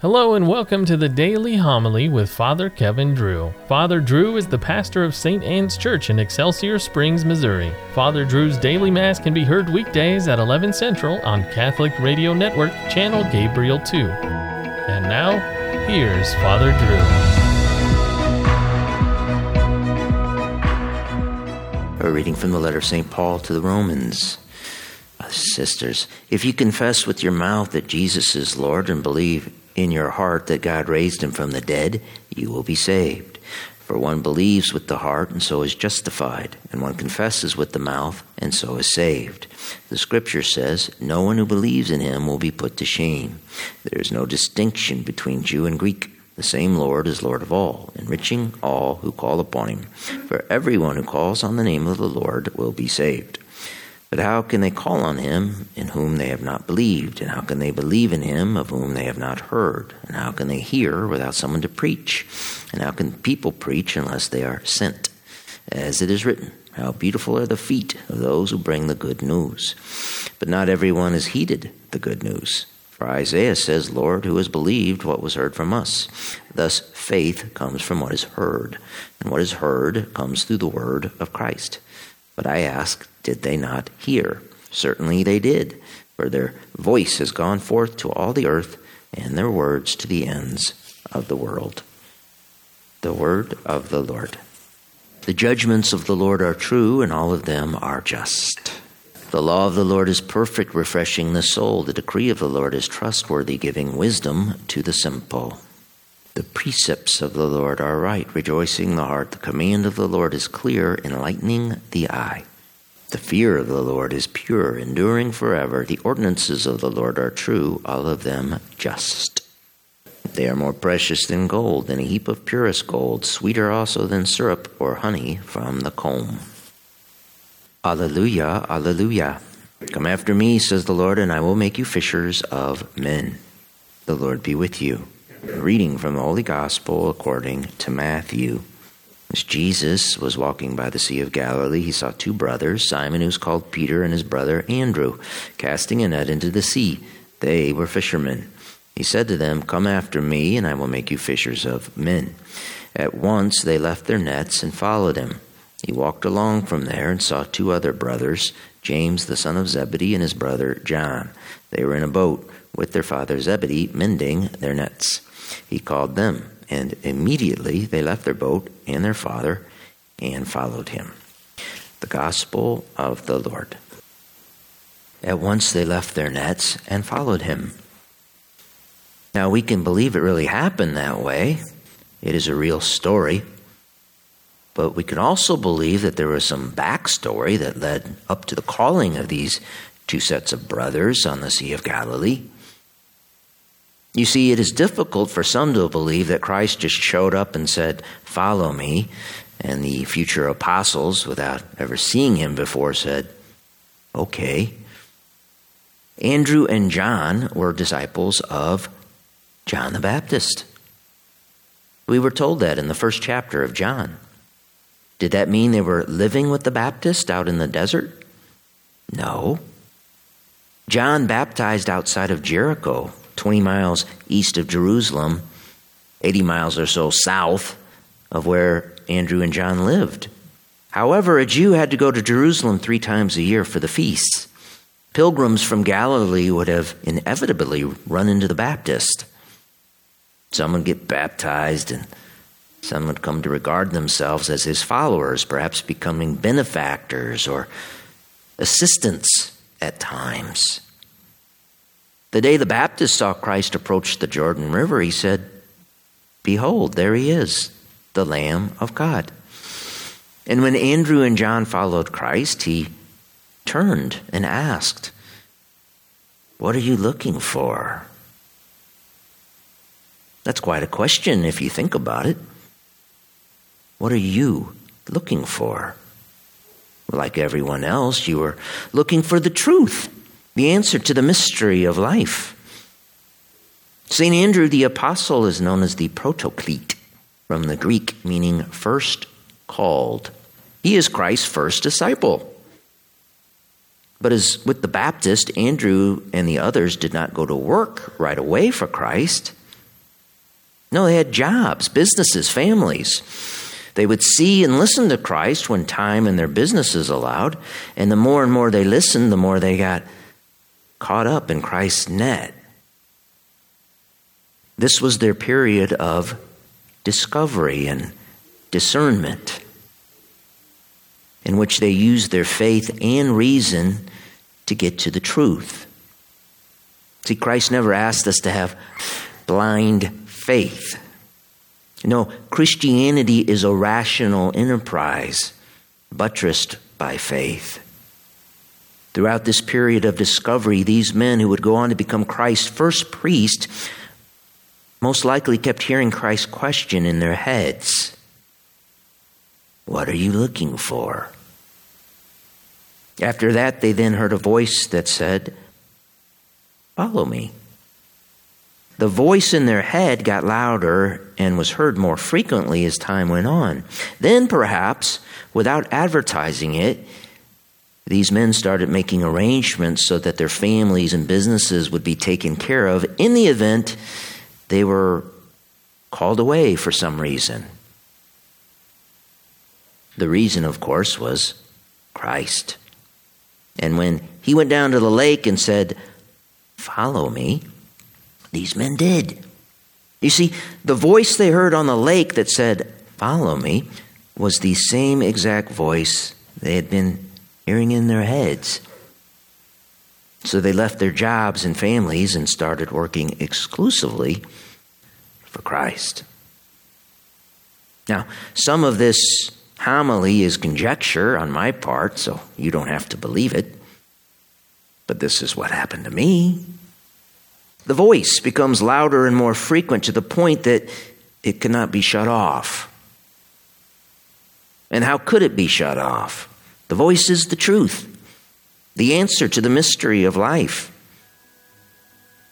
Hello and welcome to the Daily Homily with Father Kevin Drew. Father Drew is the pastor of St. Anne's Church in Excelsior Springs, Missouri. Father Drew's daily mass can be heard weekdays at 11 Central on Catholic Radio Network, channel Gabriel 2. And now, here's Father Drew. A reading from the letter of St. Paul to the Romans. Sisters, if you confess with your mouth that Jesus is Lord and believe in your heart that God raised him from the dead, you will be saved. For one believes with the heart and so is justified, and one confesses with the mouth and so is saved. The scripture says, No one who believes in him will be put to shame. There is no distinction between Jew and Greek. The same Lord is Lord of all, enriching all who call upon him. For everyone who calls on the name of the Lord will be saved. But how can they call on him in whom they have not believed? And how can they believe in him of whom they have not heard? And how can they hear without someone to preach? And how can people preach unless they are sent? As it is written, how beautiful are the feet of those who bring the good news. But not everyone has heeded the good news. For Isaiah says, Lord, who has believed what was heard from us? Thus, faith comes from what is heard, and what is heard comes through the word of Christ. But I ask, did they not hear? Certainly they did, for their voice has gone forth to all the earth, and their words to the ends of the world. The word of the Lord. The judgments of the Lord are true, and all of them are just. The law of the Lord is perfect, refreshing the soul. The decree of the Lord is trustworthy, giving wisdom to the simple. The precepts of the Lord are right, rejoicing the heart. The command of the Lord is clear, enlightening the eye. The fear of the Lord is pure, enduring forever. The ordinances of the Lord are true, all of them just. They are more precious than gold, than a heap of purest gold, sweeter also than syrup or honey from the comb. Alleluia, Alleluia. Come after me, says the Lord, and I will make you fishers of men. The Lord be with you. Reading from the Holy Gospel according to Matthew. As Jesus was walking by the Sea of Galilee, he saw two brothers, Simon, who's called Peter, and his brother Andrew, casting a net into the sea. They were fishermen. He said to them, Come after me, and I will make you fishers of men. At once they left their nets and followed him. He walked along from there and saw two other brothers, James the son of Zebedee and his brother John. They were in a boat with their father Zebedee, mending their nets. He called them, and immediately they left their boat and their father and followed him. The Gospel of the Lord. At once they left their nets and followed him. Now we can believe it really happened that way. It is a real story. But we can also believe that there was some backstory that led up to the calling of these two sets of brothers on the Sea of Galilee. You see, it is difficult for some to believe that Christ just showed up and said, Follow me. And the future apostles, without ever seeing him before, said, Okay. Andrew and John were disciples of John the Baptist. We were told that in the first chapter of John. Did that mean they were living with the Baptist out in the desert? No. John baptized outside of Jericho 20 miles east of Jerusalem, 80 miles or so south of where Andrew and John lived. However, a Jew had to go to Jerusalem three times a year for the feasts. Pilgrims from Galilee would have inevitably run into the Baptist. Some would get baptized, and some would come to regard themselves as his followers, perhaps becoming benefactors or assistants at times. The day the Baptist saw Christ approach the Jordan River, he said, Behold, there he is, the Lamb of God. And when Andrew and John followed Christ, he turned and asked, What are you looking for? That's quite a question if you think about it. What are you looking for? Like everyone else, you are looking for the truth the answer to the mystery of life. St. Andrew the Apostle is known as the protoclete, from the Greek meaning first called. He is Christ's first disciple. But as with the Baptist, Andrew and the others did not go to work right away for Christ. No, they had jobs, businesses, families. They would see and listen to Christ when time and their businesses allowed, and the more and more they listened, the more they got caught up in Christ's net. This was their period of discovery and discernment, in which they used their faith and reason to get to the truth. See, Christ never asked us to have blind faith. No, Christianity is a rational enterprise buttressed by faith. Throughout this period of discovery, these men who would go on to become Christ's first priest most likely kept hearing Christ's question in their heads What are you looking for? After that, they then heard a voice that said, Follow me. The voice in their head got louder and was heard more frequently as time went on. Then, perhaps, without advertising it, these men started making arrangements so that their families and businesses would be taken care of in the event they were called away for some reason. The reason, of course, was Christ. And when he went down to the lake and said, Follow me, these men did. You see, the voice they heard on the lake that said, Follow me, was the same exact voice they had been hearing in their heads. So they left their jobs and families and started working exclusively for Christ. Now, some of this homily is conjecture on my part, so you don't have to believe it. But this is what happened to me. The voice becomes louder and more frequent to the point that it cannot be shut off. And how could it be shut off? The voice is the truth, the answer to the mystery of life.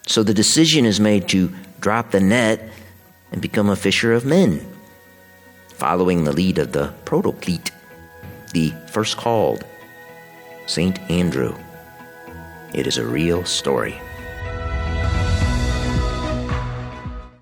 So the decision is made to drop the net and become a fisher of men, following the lead of the protoclete, the first called, St. Andrew. It is a real story.